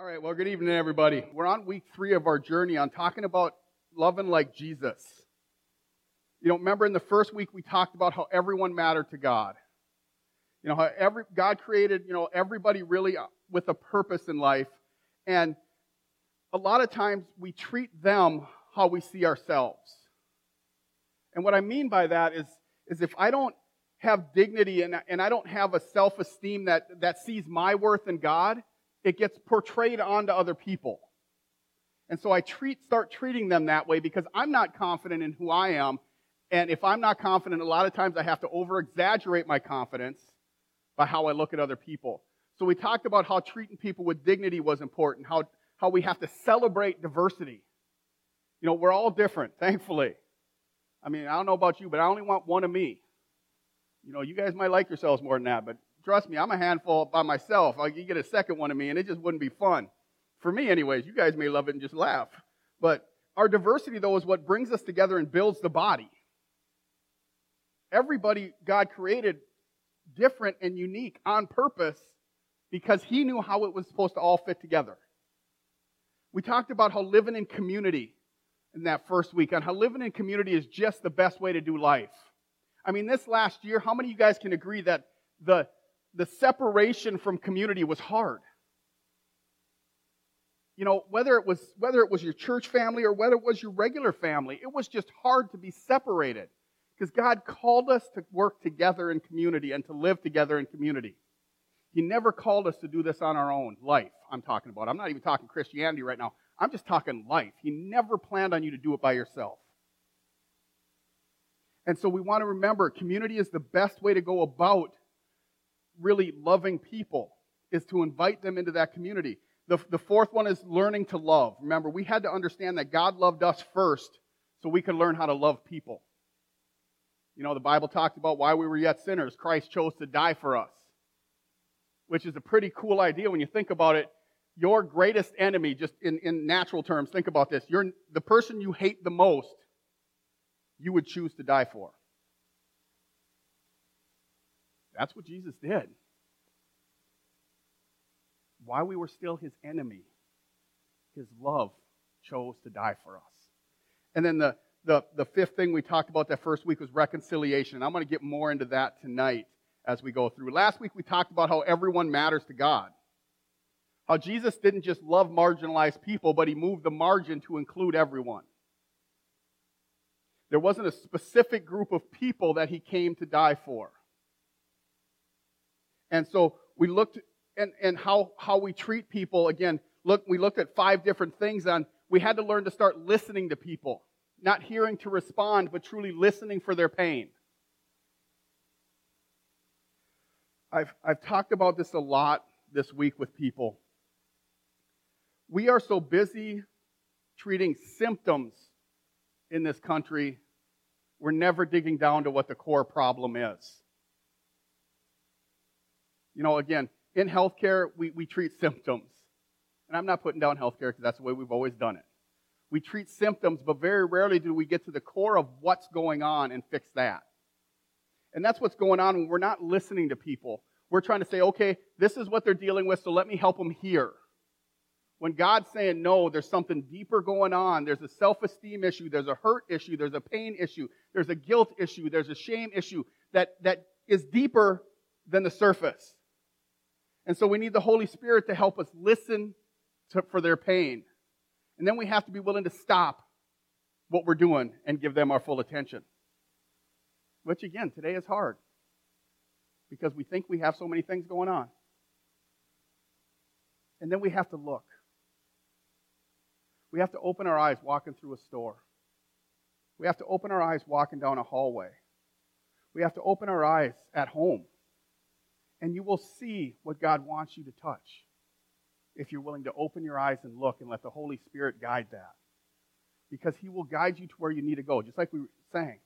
All right, well, good evening, everybody. We're on week three of our journey on talking about loving like Jesus. You know, remember in the first week we talked about how everyone mattered to God. You know, how every, God created, you know, everybody really uh, with a purpose in life. And a lot of times we treat them how we see ourselves. And what I mean by that is, is if I don't have dignity and, and I don't have a self esteem that, that sees my worth in God, it gets portrayed onto other people. And so I treat, start treating them that way because I'm not confident in who I am. And if I'm not confident, a lot of times I have to over exaggerate my confidence by how I look at other people. So we talked about how treating people with dignity was important, how, how we have to celebrate diversity. You know, we're all different, thankfully. I mean, I don't know about you, but I only want one of me. You know, you guys might like yourselves more than that, but trust me, I'm a handful by myself. You get a second one of me, and it just wouldn't be fun. For me, anyways. You guys may love it and just laugh. But our diversity, though, is what brings us together and builds the body. Everybody God created different and unique on purpose because He knew how it was supposed to all fit together. We talked about how living in community in that first week, on how living in community is just the best way to do life. I mean, this last year, how many of you guys can agree that the the separation from community was hard. You know, whether it was whether it was your church family or whether it was your regular family, it was just hard to be separated because God called us to work together in community and to live together in community. He never called us to do this on our own. Life, I'm talking about. I'm not even talking Christianity right now. I'm just talking life. He never planned on you to do it by yourself. And so we want to remember community is the best way to go about really loving people is to invite them into that community. The, the fourth one is learning to love. Remember, we had to understand that God loved us first so we could learn how to love people. You know, the Bible talks about why we were yet sinners. Christ chose to die for us, which is a pretty cool idea when you think about it. Your greatest enemy, just in, in natural terms, think about this. You're, the person you hate the most, you would choose to die for. That's what Jesus did. While we were still his enemy, his love chose to die for us. And then the, the, the fifth thing we talked about that first week was reconciliation. I'm going to get more into that tonight as we go through. Last week we talked about how everyone matters to God. How Jesus didn't just love marginalized people, but he moved the margin to include everyone. There wasn't a specific group of people that he came to die for. And so we looked and, and how, how we treat people. Again, look, we looked at five different things on we had to learn to start listening to people, not hearing to respond, but truly listening for their pain. I've, I've talked about this a lot this week with people. We are so busy treating symptoms in this country, we're never digging down to what the core problem is. You know, again, in healthcare, we, we treat symptoms. And I'm not putting down healthcare because that's the way we've always done it. We treat symptoms, but very rarely do we get to the core of what's going on and fix that. And that's what's going on when we're not listening to people. We're trying to say, okay, this is what they're dealing with, so let me help them here. When God's saying, no, there's something deeper going on. There's a self esteem issue, there's a hurt issue, there's a pain issue, there's a guilt issue, there's a shame issue that, that is deeper than the surface. And so we need the Holy Spirit to help us listen to, for their pain. And then we have to be willing to stop what we're doing and give them our full attention. Which again, today is hard because we think we have so many things going on. And then we have to look. We have to open our eyes walking through a store. We have to open our eyes walking down a hallway. We have to open our eyes at home and you will see what God wants you to touch if you're willing to open your eyes and look and let the Holy Spirit guide that. Because He will guide you to where you need to go, just like we sang.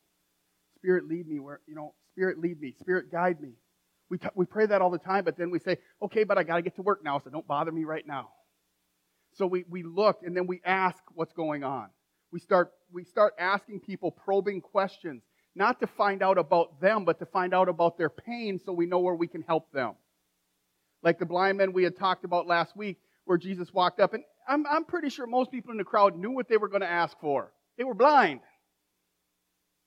Spirit, lead me where, you know, Spirit, lead me. Spirit, guide me. We, t- we pray that all the time, but then we say, okay, but I got to get to work now, so don't bother me right now. So we, we look and then we ask what's going on. We start, we start asking people probing questions not to find out about them, but to find out about their pain so we know where we can help them. Like the blind men we had talked about last week, where Jesus walked up, and I'm, I'm pretty sure most people in the crowd knew what they were going to ask for. They were blind.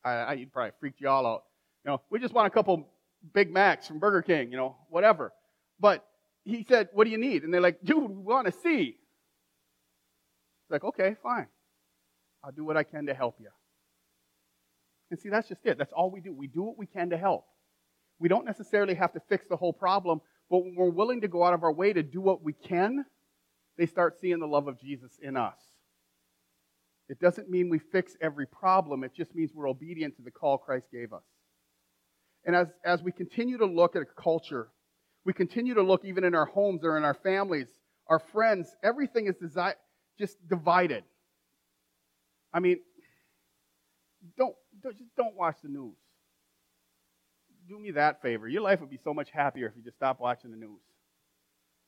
I, I would probably freaked you all out. You know, we just want a couple Big Macs from Burger King, you know, whatever. But he said, What do you need? And they're like, Dude, we want to see. It's like, okay, fine. I'll do what I can to help you. And see, that's just it. That's all we do. We do what we can to help. We don't necessarily have to fix the whole problem, but when we're willing to go out of our way to do what we can, they start seeing the love of Jesus in us. It doesn't mean we fix every problem, it just means we're obedient to the call Christ gave us. And as, as we continue to look at a culture, we continue to look even in our homes or in our families, our friends, everything is desi- just divided. I mean, don't, don't, just don't watch the news. Do me that favor. Your life would be so much happier if you just stopped watching the news.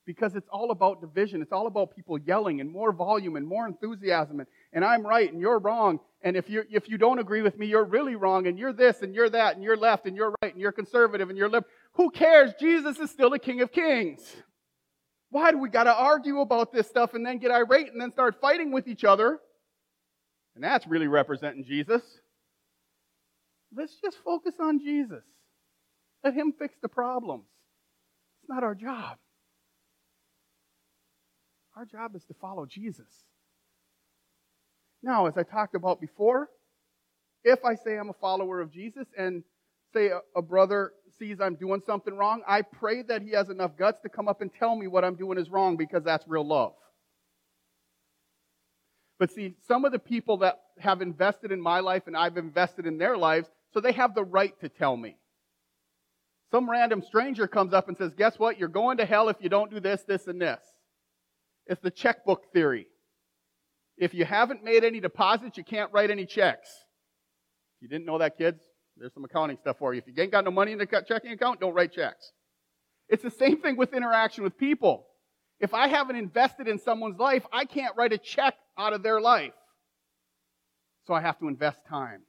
Because it's all about division. It's all about people yelling and more volume and more enthusiasm and, and I'm right and you're wrong. And if you if you don't agree with me, you're really wrong and you're this and you're that and you're left and you're right and you're conservative and you're lib. Who cares? Jesus is still the King of Kings. Why do we got to argue about this stuff and then get irate and then start fighting with each other? And that's really representing Jesus. Let's just focus on Jesus. Let Him fix the problems. It's not our job. Our job is to follow Jesus. Now, as I talked about before, if I say I'm a follower of Jesus and say a, a, brother sees I'm doing something wrong, I pray that he has enough guts to come up and tell me what I'm doing is wrong because that's real love. But see, some of the people that have invested in my life and I've invested in their lives, so they have the right to tell me. Some random stranger comes up and says, Guess what? You're going to hell if you don't do this, this, and this. It's the checkbook theory. If you haven't made any deposits, you can't write any checks. If you didn't know that, kids, there's some accounting stuff for you. If you ain't got no money in the checking account, don't write checks. It's the same thing with interaction with people. If I haven't invested in someone's life, I can't write a check out of their life. So I have to invest time.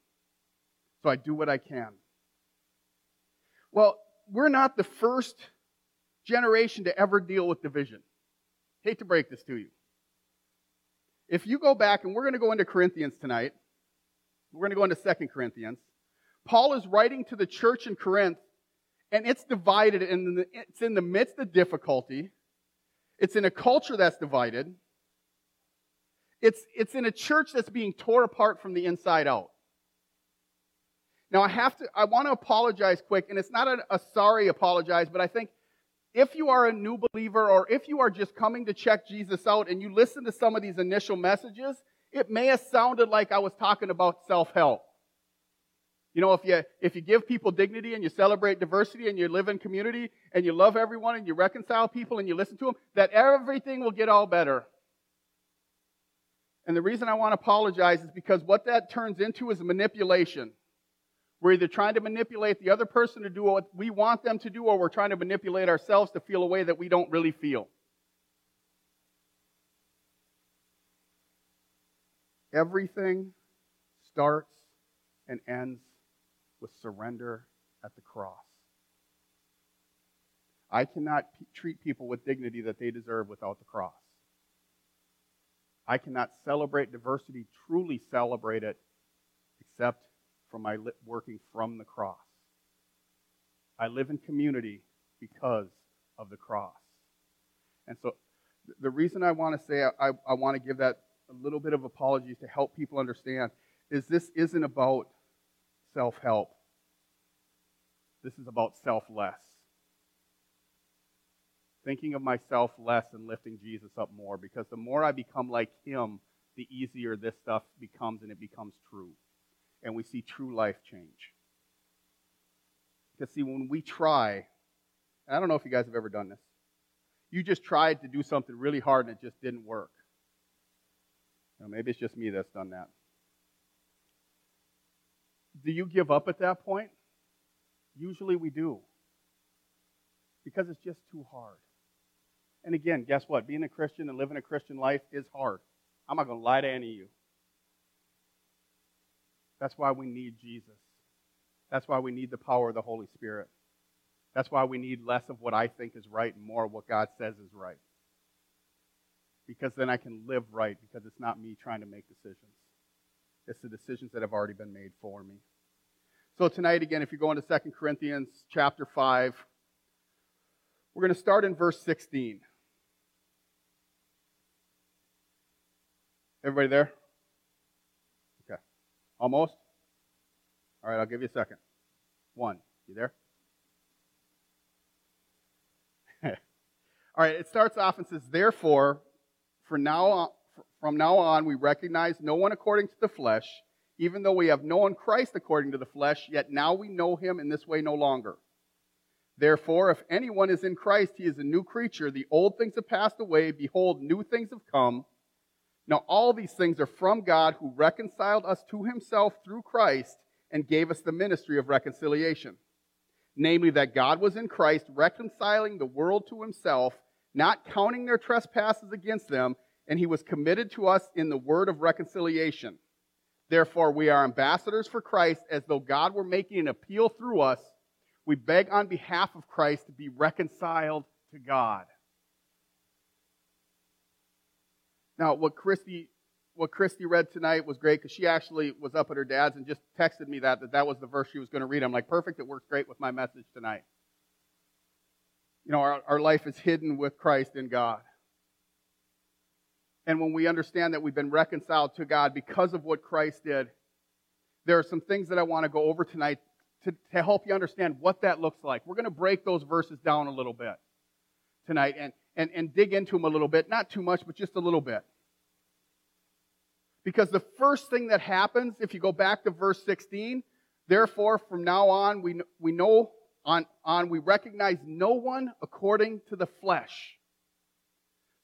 So I do what I can. Well, we're not the first generation to ever deal with division. Hate to break this to you. If you go back, and we're going to go into Corinthians tonight, we're going to go into Second Corinthians. Paul is writing to the church in Corinth, and it's divided, and it's in the midst of difficulty. It's in a culture that's divided. It's, it's in a church that's being torn apart from the inside out. Now, I have to, I want to apologize quick, and it's not a, a sorry apologize, but I think if you are a new believer or if you are just coming to check Jesus out and you listen to some of these initial messages, it may have sounded like I was talking about self-help. You know, if you, if you give people dignity and you celebrate diversity and you live in community and you love everyone and you reconcile people and you listen to them, that everything will get all better. And the reason I want to apologize is because what that turns into is manipulation. We're either trying to manipulate the other person to do what we want them to do, or we're trying to manipulate ourselves to feel a way that we don't really feel. Everything starts and ends with surrender at the cross. I cannot p- treat people with dignity that they deserve without the cross. I cannot celebrate diversity, truly celebrate it, except from my working from the cross. I live in community because of the cross. And so the reason I want to say I, I want to give that a little bit of apologies to help people understand is this isn't about self help. This is about selfless. Thinking of myself less and lifting Jesus up more because the more I become like him, the easier this stuff becomes and it becomes true and we see true life change. Because, see, when we try, I don't know if you guys have ever done this, you just tried to do something really hard and it just didn't work. Know, maybe it's just me that's done that. Do you give up at that point? Usually we do. Because it's just too hard. And again, guess what? Being a Christian and living a Christian life is hard. I'm not going to lie to any of you. That's why we need Jesus. That's why we need the power of the Holy Spirit. That's why we need less of what I think is right and more of what God says is right. because then I can live right because it's not me trying to make decisions. It's the decisions that have already been made for me. So tonight, again, if you go into 2 Corinthians chapter 5, we're going to start in verse 16. Everybody there? Almost? All right, I'll give you a second. One. You there? All right, it starts off and says, Therefore, for now on, from now on, we recognize no one according to the flesh, even though we have known Christ according to the flesh, yet now we know him in this way no longer. Therefore, if anyone is in Christ, he is a new creature. The old things have passed away. Behold, new things have come. Now, all these things are from God who reconciled us to himself through Christ and gave us the ministry of reconciliation. Namely, that God was in Christ reconciling the world to himself, not counting their trespasses against them, and he was committed to us in the word of reconciliation. Therefore, we are ambassadors for Christ as though God were making an appeal through us. We beg on behalf of Christ to be reconciled to God. Now, what Christy, what Christy read tonight was great because she actually was up at her dad's and just texted me that, that that was the verse she was going to read. I'm like, perfect, it works great with my message tonight. You know, our, our life is hidden with Christ in God. And when we understand that we've been reconciled to God because of what Christ did, there are some things that I want to go over tonight to, to help you understand what that looks like. We're going to break those verses down a little bit tonight and, and, and dig into them a little bit. Not too much, but just a little bit. Because the first thing that happens, if you go back to verse 16, therefore, from now on, we, we know on, on, we recognize no one according to the flesh.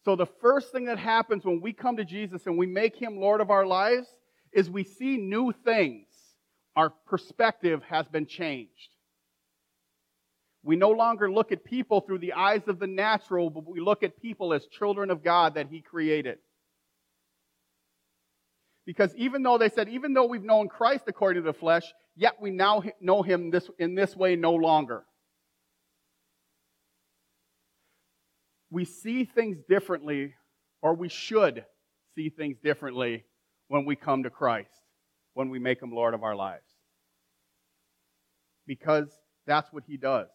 So the first thing that happens when we come to Jesus and we make him Lord of our lives is we see new things. Our perspective has been changed. We no longer look at people through the eyes of the natural, but we look at people as children of God that he created. Because even though they said, even though we've known Christ according to the flesh, yet we now know him this, in this way no longer. We see things differently, or we should see things differently when we come to Christ, when we make him Lord of our lives. Because that's what he does.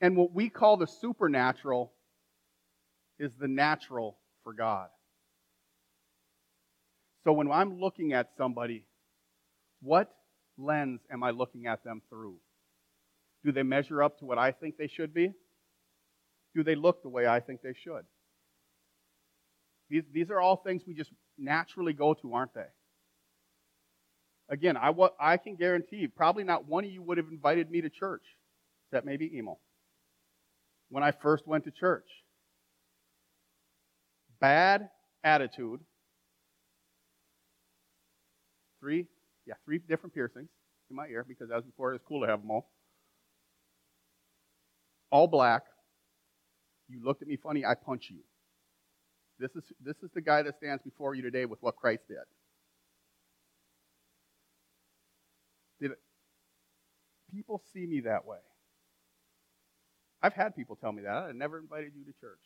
And what we call the supernatural is the natural for God. So when I'm looking at somebody, what lens am I looking at them through? Do they measure up to what I think they should be? Do they look the way I think they should? These, these are all things we just naturally go to, aren't they? Again, I, I can guarantee probably not one of you would have invited me to church, except maybe Emil, when I first went to church. Bad attitude, three, yeah, three different piercings in my ear because as before it was cool to have them all. All black. You looked at me funny, I punch you. This is, this is the guy that stands before you today with what Christ did. Did it, people see me that way? I've had people tell me that. I never invited you to church.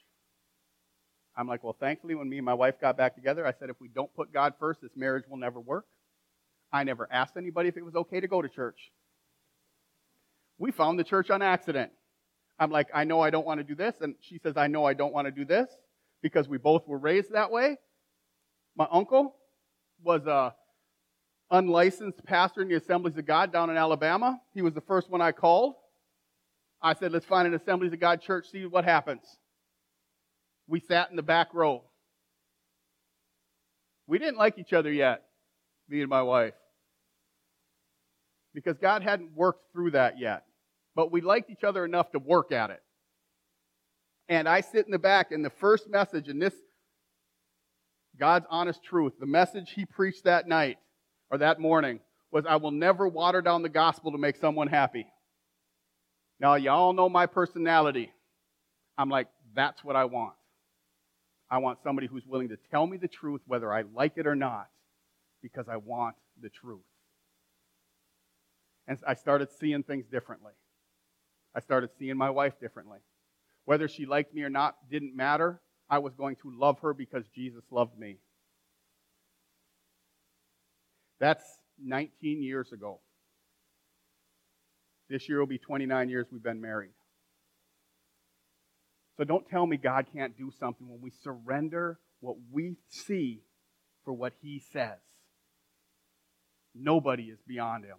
I'm like, well, thankfully, when me and my wife got back together, I said, if we don't put God first, this marriage will never work. I never asked anybody if it was okay to go to church. We found the church on accident. I'm like, I know I don't want to do this. And she says, I know I don't want to do this because we both were raised that way. My uncle was a unlicensed pastor in the Assemblies of God down in Alabama. He was the first one I called. I said, let's find an Assemblies of God church, see what happens. We sat in the back row. We didn't like each other yet me and my wife. Because God hadn't worked through that yet. But we liked each other enough to work at it. And I sit in the back, and the first message in this God's honest truth, the message he preached that night or that morning was I will never water down the gospel to make someone happy. Now, y'all know my personality. I'm like, that's what I want. I want somebody who's willing to tell me the truth, whether I like it or not because I want the truth. And I started seeing things differently. I started seeing my wife differently. Whether she liked me or not didn't matter. I was going to love her because Jesus loved me. That's 19 years ago. This year will be 29 years we've been married. So don't tell me God can't do something when we surrender what we see for what He says. Nobody is beyond Him.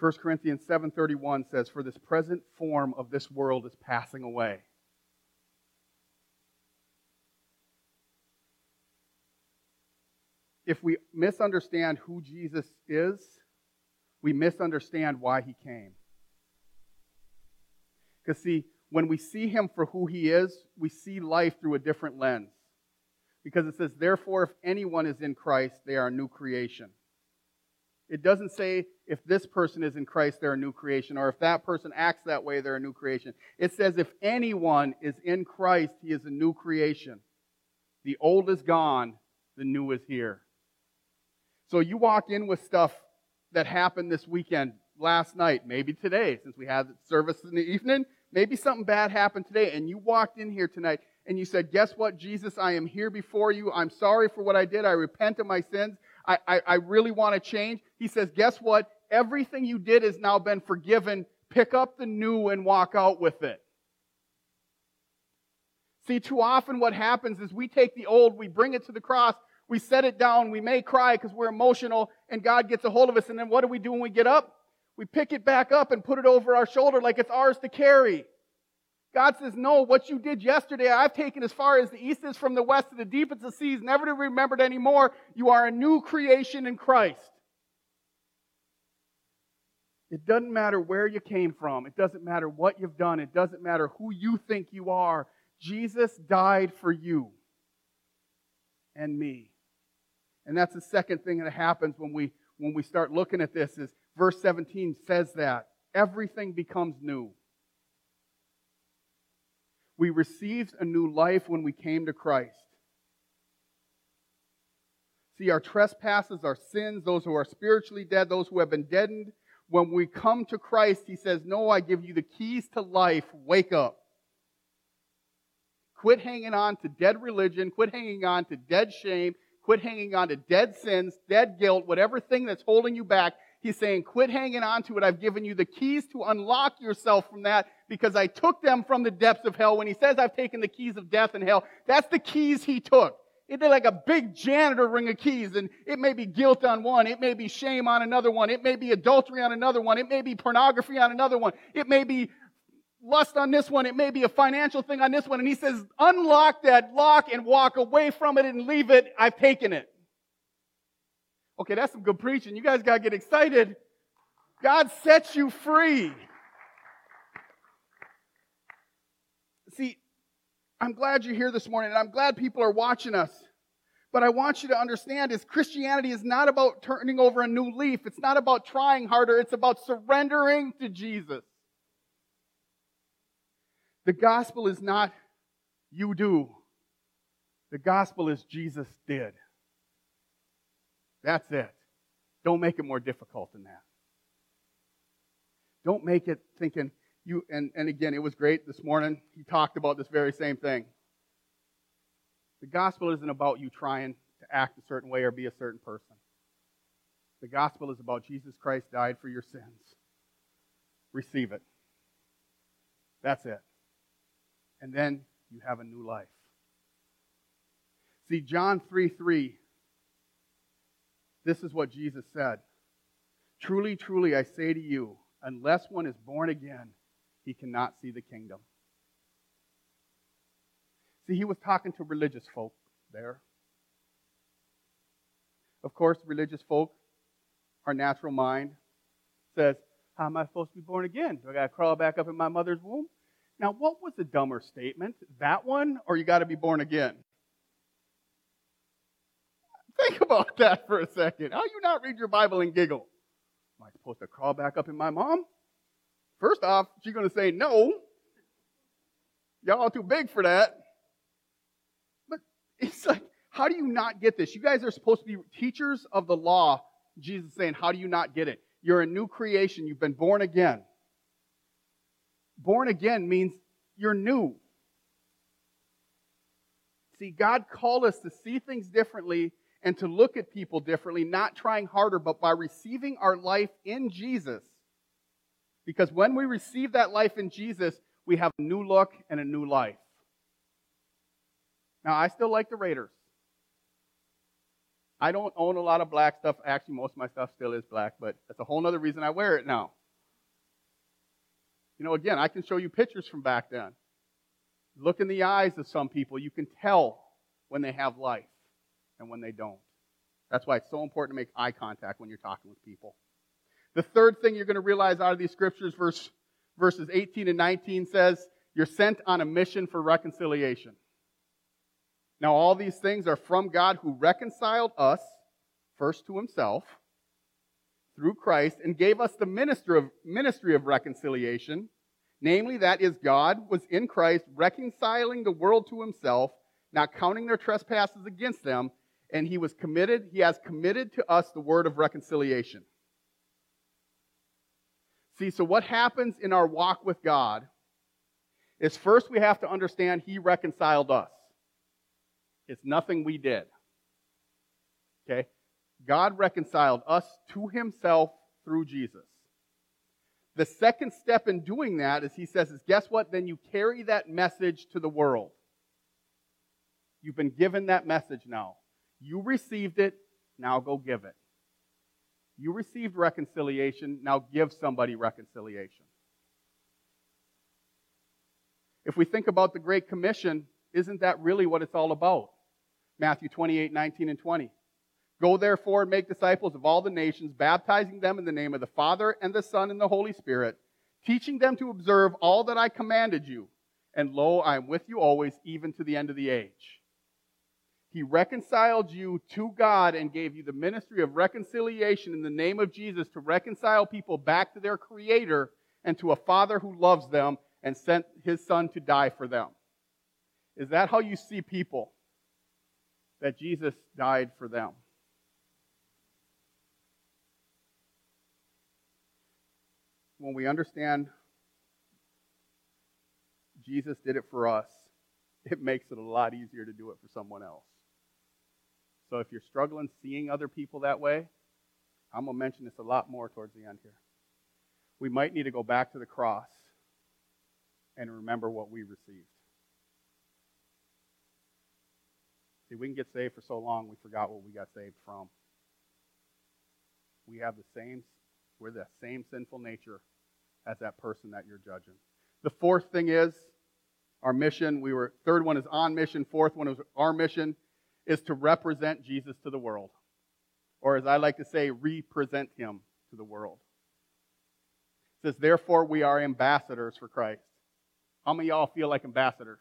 1 Corinthians 7:31 says for this present form of this world is passing away. If we misunderstand who Jesus is, we misunderstand why he came. Because, see, when we see him for who he is, we see life through a different lens. Because it says, therefore, if anyone is in Christ, they are a new creation. It doesn't say if this person is in Christ, they're a new creation, or if that person acts that way, they're a new creation. It says if anyone is in Christ, he is a new creation. The old is gone, the new is here. So you walk in with stuff that happened this weekend, last night, maybe today, since we had service in the evening, maybe something bad happened today, and you walked in here tonight and you said, Guess what, Jesus? I am here before you. I'm sorry for what I did. I repent of my sins. I, I, I really want to change. He says, Guess what? Everything you did has now been forgiven. Pick up the new and walk out with it. See, too often what happens is we take the old, we bring it to the cross, we set it down, we may cry because we're emotional, and God gets a hold of us. And then what do we do when we get up? We pick it back up and put it over our shoulder like it's ours to carry. God says, No, what you did yesterday, I've taken as far as the east is from the west to the deepest of the seas, never to be remembered anymore. You are a new creation in Christ. It doesn't matter where you came from. It doesn't matter what you've done. It doesn't matter who you think you are. Jesus died for you and me. And that's the second thing that happens when we when we start looking at this is verse 17 says that everything becomes new. We received a new life when we came to Christ. See, our trespasses, our sins, those who are spiritually dead, those who have been deadened, when we come to Christ, He says, No, I give you the keys to life. Wake up. Quit hanging on to dead religion. Quit hanging on to dead shame. Quit hanging on to dead sins, dead guilt, whatever thing that's holding you back. He's saying, quit hanging on to it. I've given you the keys to unlock yourself from that because I took them from the depths of hell. When he says I've taken the keys of death and hell, that's the keys he took. It's like a big janitor ring of keys, and it may be guilt on one, it may be shame on another one, it may be adultery on another one, it may be pornography on another one, it may be lust on this one, it may be a financial thing on this one. And he says, unlock that lock and walk away from it and leave it. I've taken it. Okay, that's some good preaching. You guys got to get excited. God sets you free. See, I'm glad you're here this morning, and I'm glad people are watching us. But I want you to understand is Christianity is not about turning over a new leaf. It's not about trying harder. It's about surrendering to Jesus. The gospel is not you do. The gospel is Jesus did. That's it. Don't make it more difficult than that. Don't make it thinking you, and, and again, it was great this morning. He talked about this very same thing. The gospel isn't about you trying to act a certain way or be a certain person. The gospel is about Jesus Christ died for your sins. Receive it. That's it and then you have a new life. See, John 3 3, this is what Jesus said Truly, truly, I say to you, unless one is born again, he cannot see the kingdom. See, he was talking to religious folk there. Of course, religious folk, our natural mind says, How am I supposed to be born again? Do I got to crawl back up in my mother's womb? Now, what was the dumber statement? That one, or you got to be born again? Think about that for a second. How you not read your Bible and giggle? Am I supposed to crawl back up in my mom? First off, she's going to say no. Y'all too big for that. But it's like, how do you not get this? You guys are supposed to be teachers of the law. Jesus saying, how do you not get it? You're a new creation. You've been born again born again means you're new. See, God called us to see things differently and to look at people differently, not trying harder, but by receiving our life in Jesus. Because when we receive that life in Jesus, we have a new look and a new life. Now, I still like the Raiders. I don't own a lot of black stuff. Actually, most of my stuff still is black, but that's a whole other reason I wear it now. You know, again, I can show you pictures from back then. Look in the eyes of some people. You can tell when they have life and when they don't. That's why it's so important to make eye contact when you're talking with people. The third thing you're going to realize out of these scriptures, verse, verses 18 and 19 says, You're sent on a mission for reconciliation. Now, all these things are from God who reconciled us first to himself through Christ and gave us the ministry of, ministry of reconciliation. Namely, that is, God was in Christ reconciling the world to himself, not counting their trespasses against them, and he was committed, he has committed to us the word of reconciliation. See, so what happens in our walk with God is first we have to understand he reconciled us. It's nothing we did. Okay? God reconciled us to himself through Jesus. The second step in doing that is he says, is guess what? Then you carry that message to the world. You've been given that message now. You received it, now go give it. You received reconciliation, now give somebody reconciliation. If we think about the Great Commission, isn't that really what it's all about? Matthew 28, 19, and 20. Go therefore and make disciples of all the nations, baptizing them in the name of the Father and the Son and the Holy Spirit, teaching them to observe all that I commanded you. And lo, I am with you always, even to the end of the age. He reconciled you to God and gave you the ministry of reconciliation in the name of Jesus to reconcile people back to their Creator and to a Father who loves them and sent His Son to die for them. Is that how you see people? That Jesus died for them? when we understand Jesus did it for us, it makes it a lot easier to do it for someone else. So if you're struggling seeing other people that way, I'm going to mention this a lot more towards the end here. We might need to go back to the cross and remember what we received. See, we can get saved for so long we forgot what we got saved from. We have the same, we're the same sinful nature as that person that you're judging. The fourth thing is our mission. We were third one is on mission. Fourth one is our mission is to represent Jesus to the world, or as I like to say, represent Him to the world. It says, therefore, we are ambassadors for Christ. How many y'all feel like ambassadors?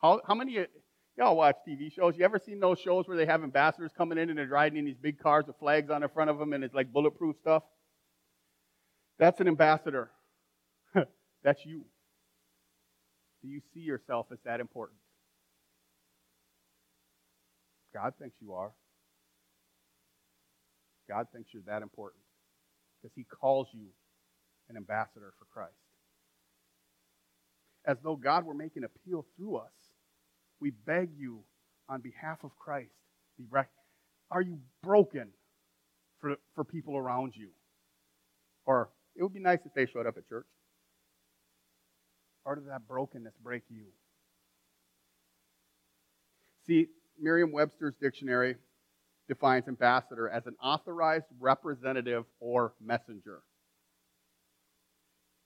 How, how many y'all watch TV shows? You ever seen those shows where they have ambassadors coming in and they're riding in these big cars with flags on the front of them and it's like bulletproof stuff? That's an ambassador. That's you. Do you see yourself as that important? God thinks you are. God thinks you're that important because he calls you an ambassador for Christ. As though God were making appeal through us, we beg you on behalf of Christ, be rec- are you broken for, for people around you? Or it would be nice if they showed up at church. Or did that brokenness break you? See, Merriam Webster's dictionary defines ambassador as an authorized representative or messenger.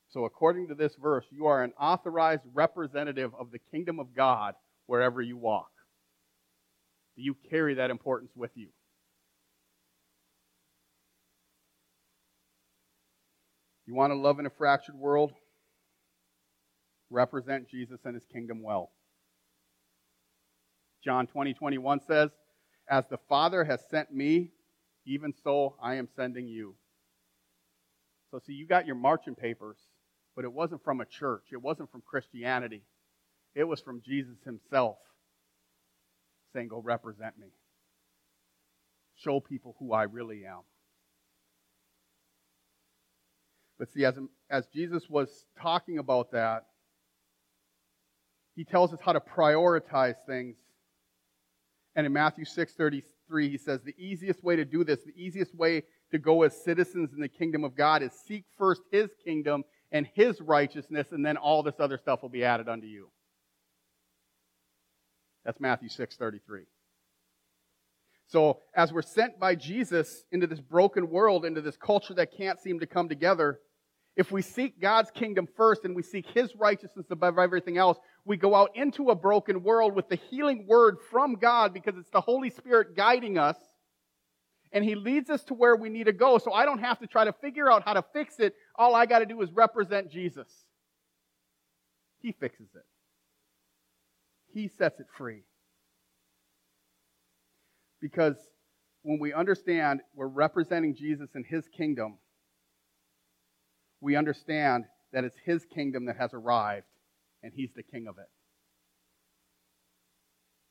So, according to this verse, you are an authorized representative of the kingdom of God wherever you walk. Do you carry that importance with you? You want to love in a fractured world? Represent Jesus and his kingdom well. John 20, 21 says, As the Father has sent me, even so I am sending you. So, see, you got your marching papers, but it wasn't from a church, it wasn't from Christianity. It was from Jesus himself saying, Go represent me. Show people who I really am. But see, as, as Jesus was talking about that, he tells us how to prioritize things. And in Matthew 6:33, he says, the easiest way to do this, the easiest way to go as citizens in the kingdom of God is seek first his kingdom and his righteousness, and then all this other stuff will be added unto you. That's Matthew 6:33. So, as we're sent by Jesus into this broken world, into this culture that can't seem to come together, if we seek God's kingdom first and we seek His righteousness above everything else, we go out into a broken world with the healing word from God because it's the Holy Spirit guiding us. And He leads us to where we need to go. So I don't have to try to figure out how to fix it. All I got to do is represent Jesus. He fixes it, He sets it free. Because when we understand we're representing Jesus in His kingdom, we understand that it's his kingdom that has arrived, and he's the king of it.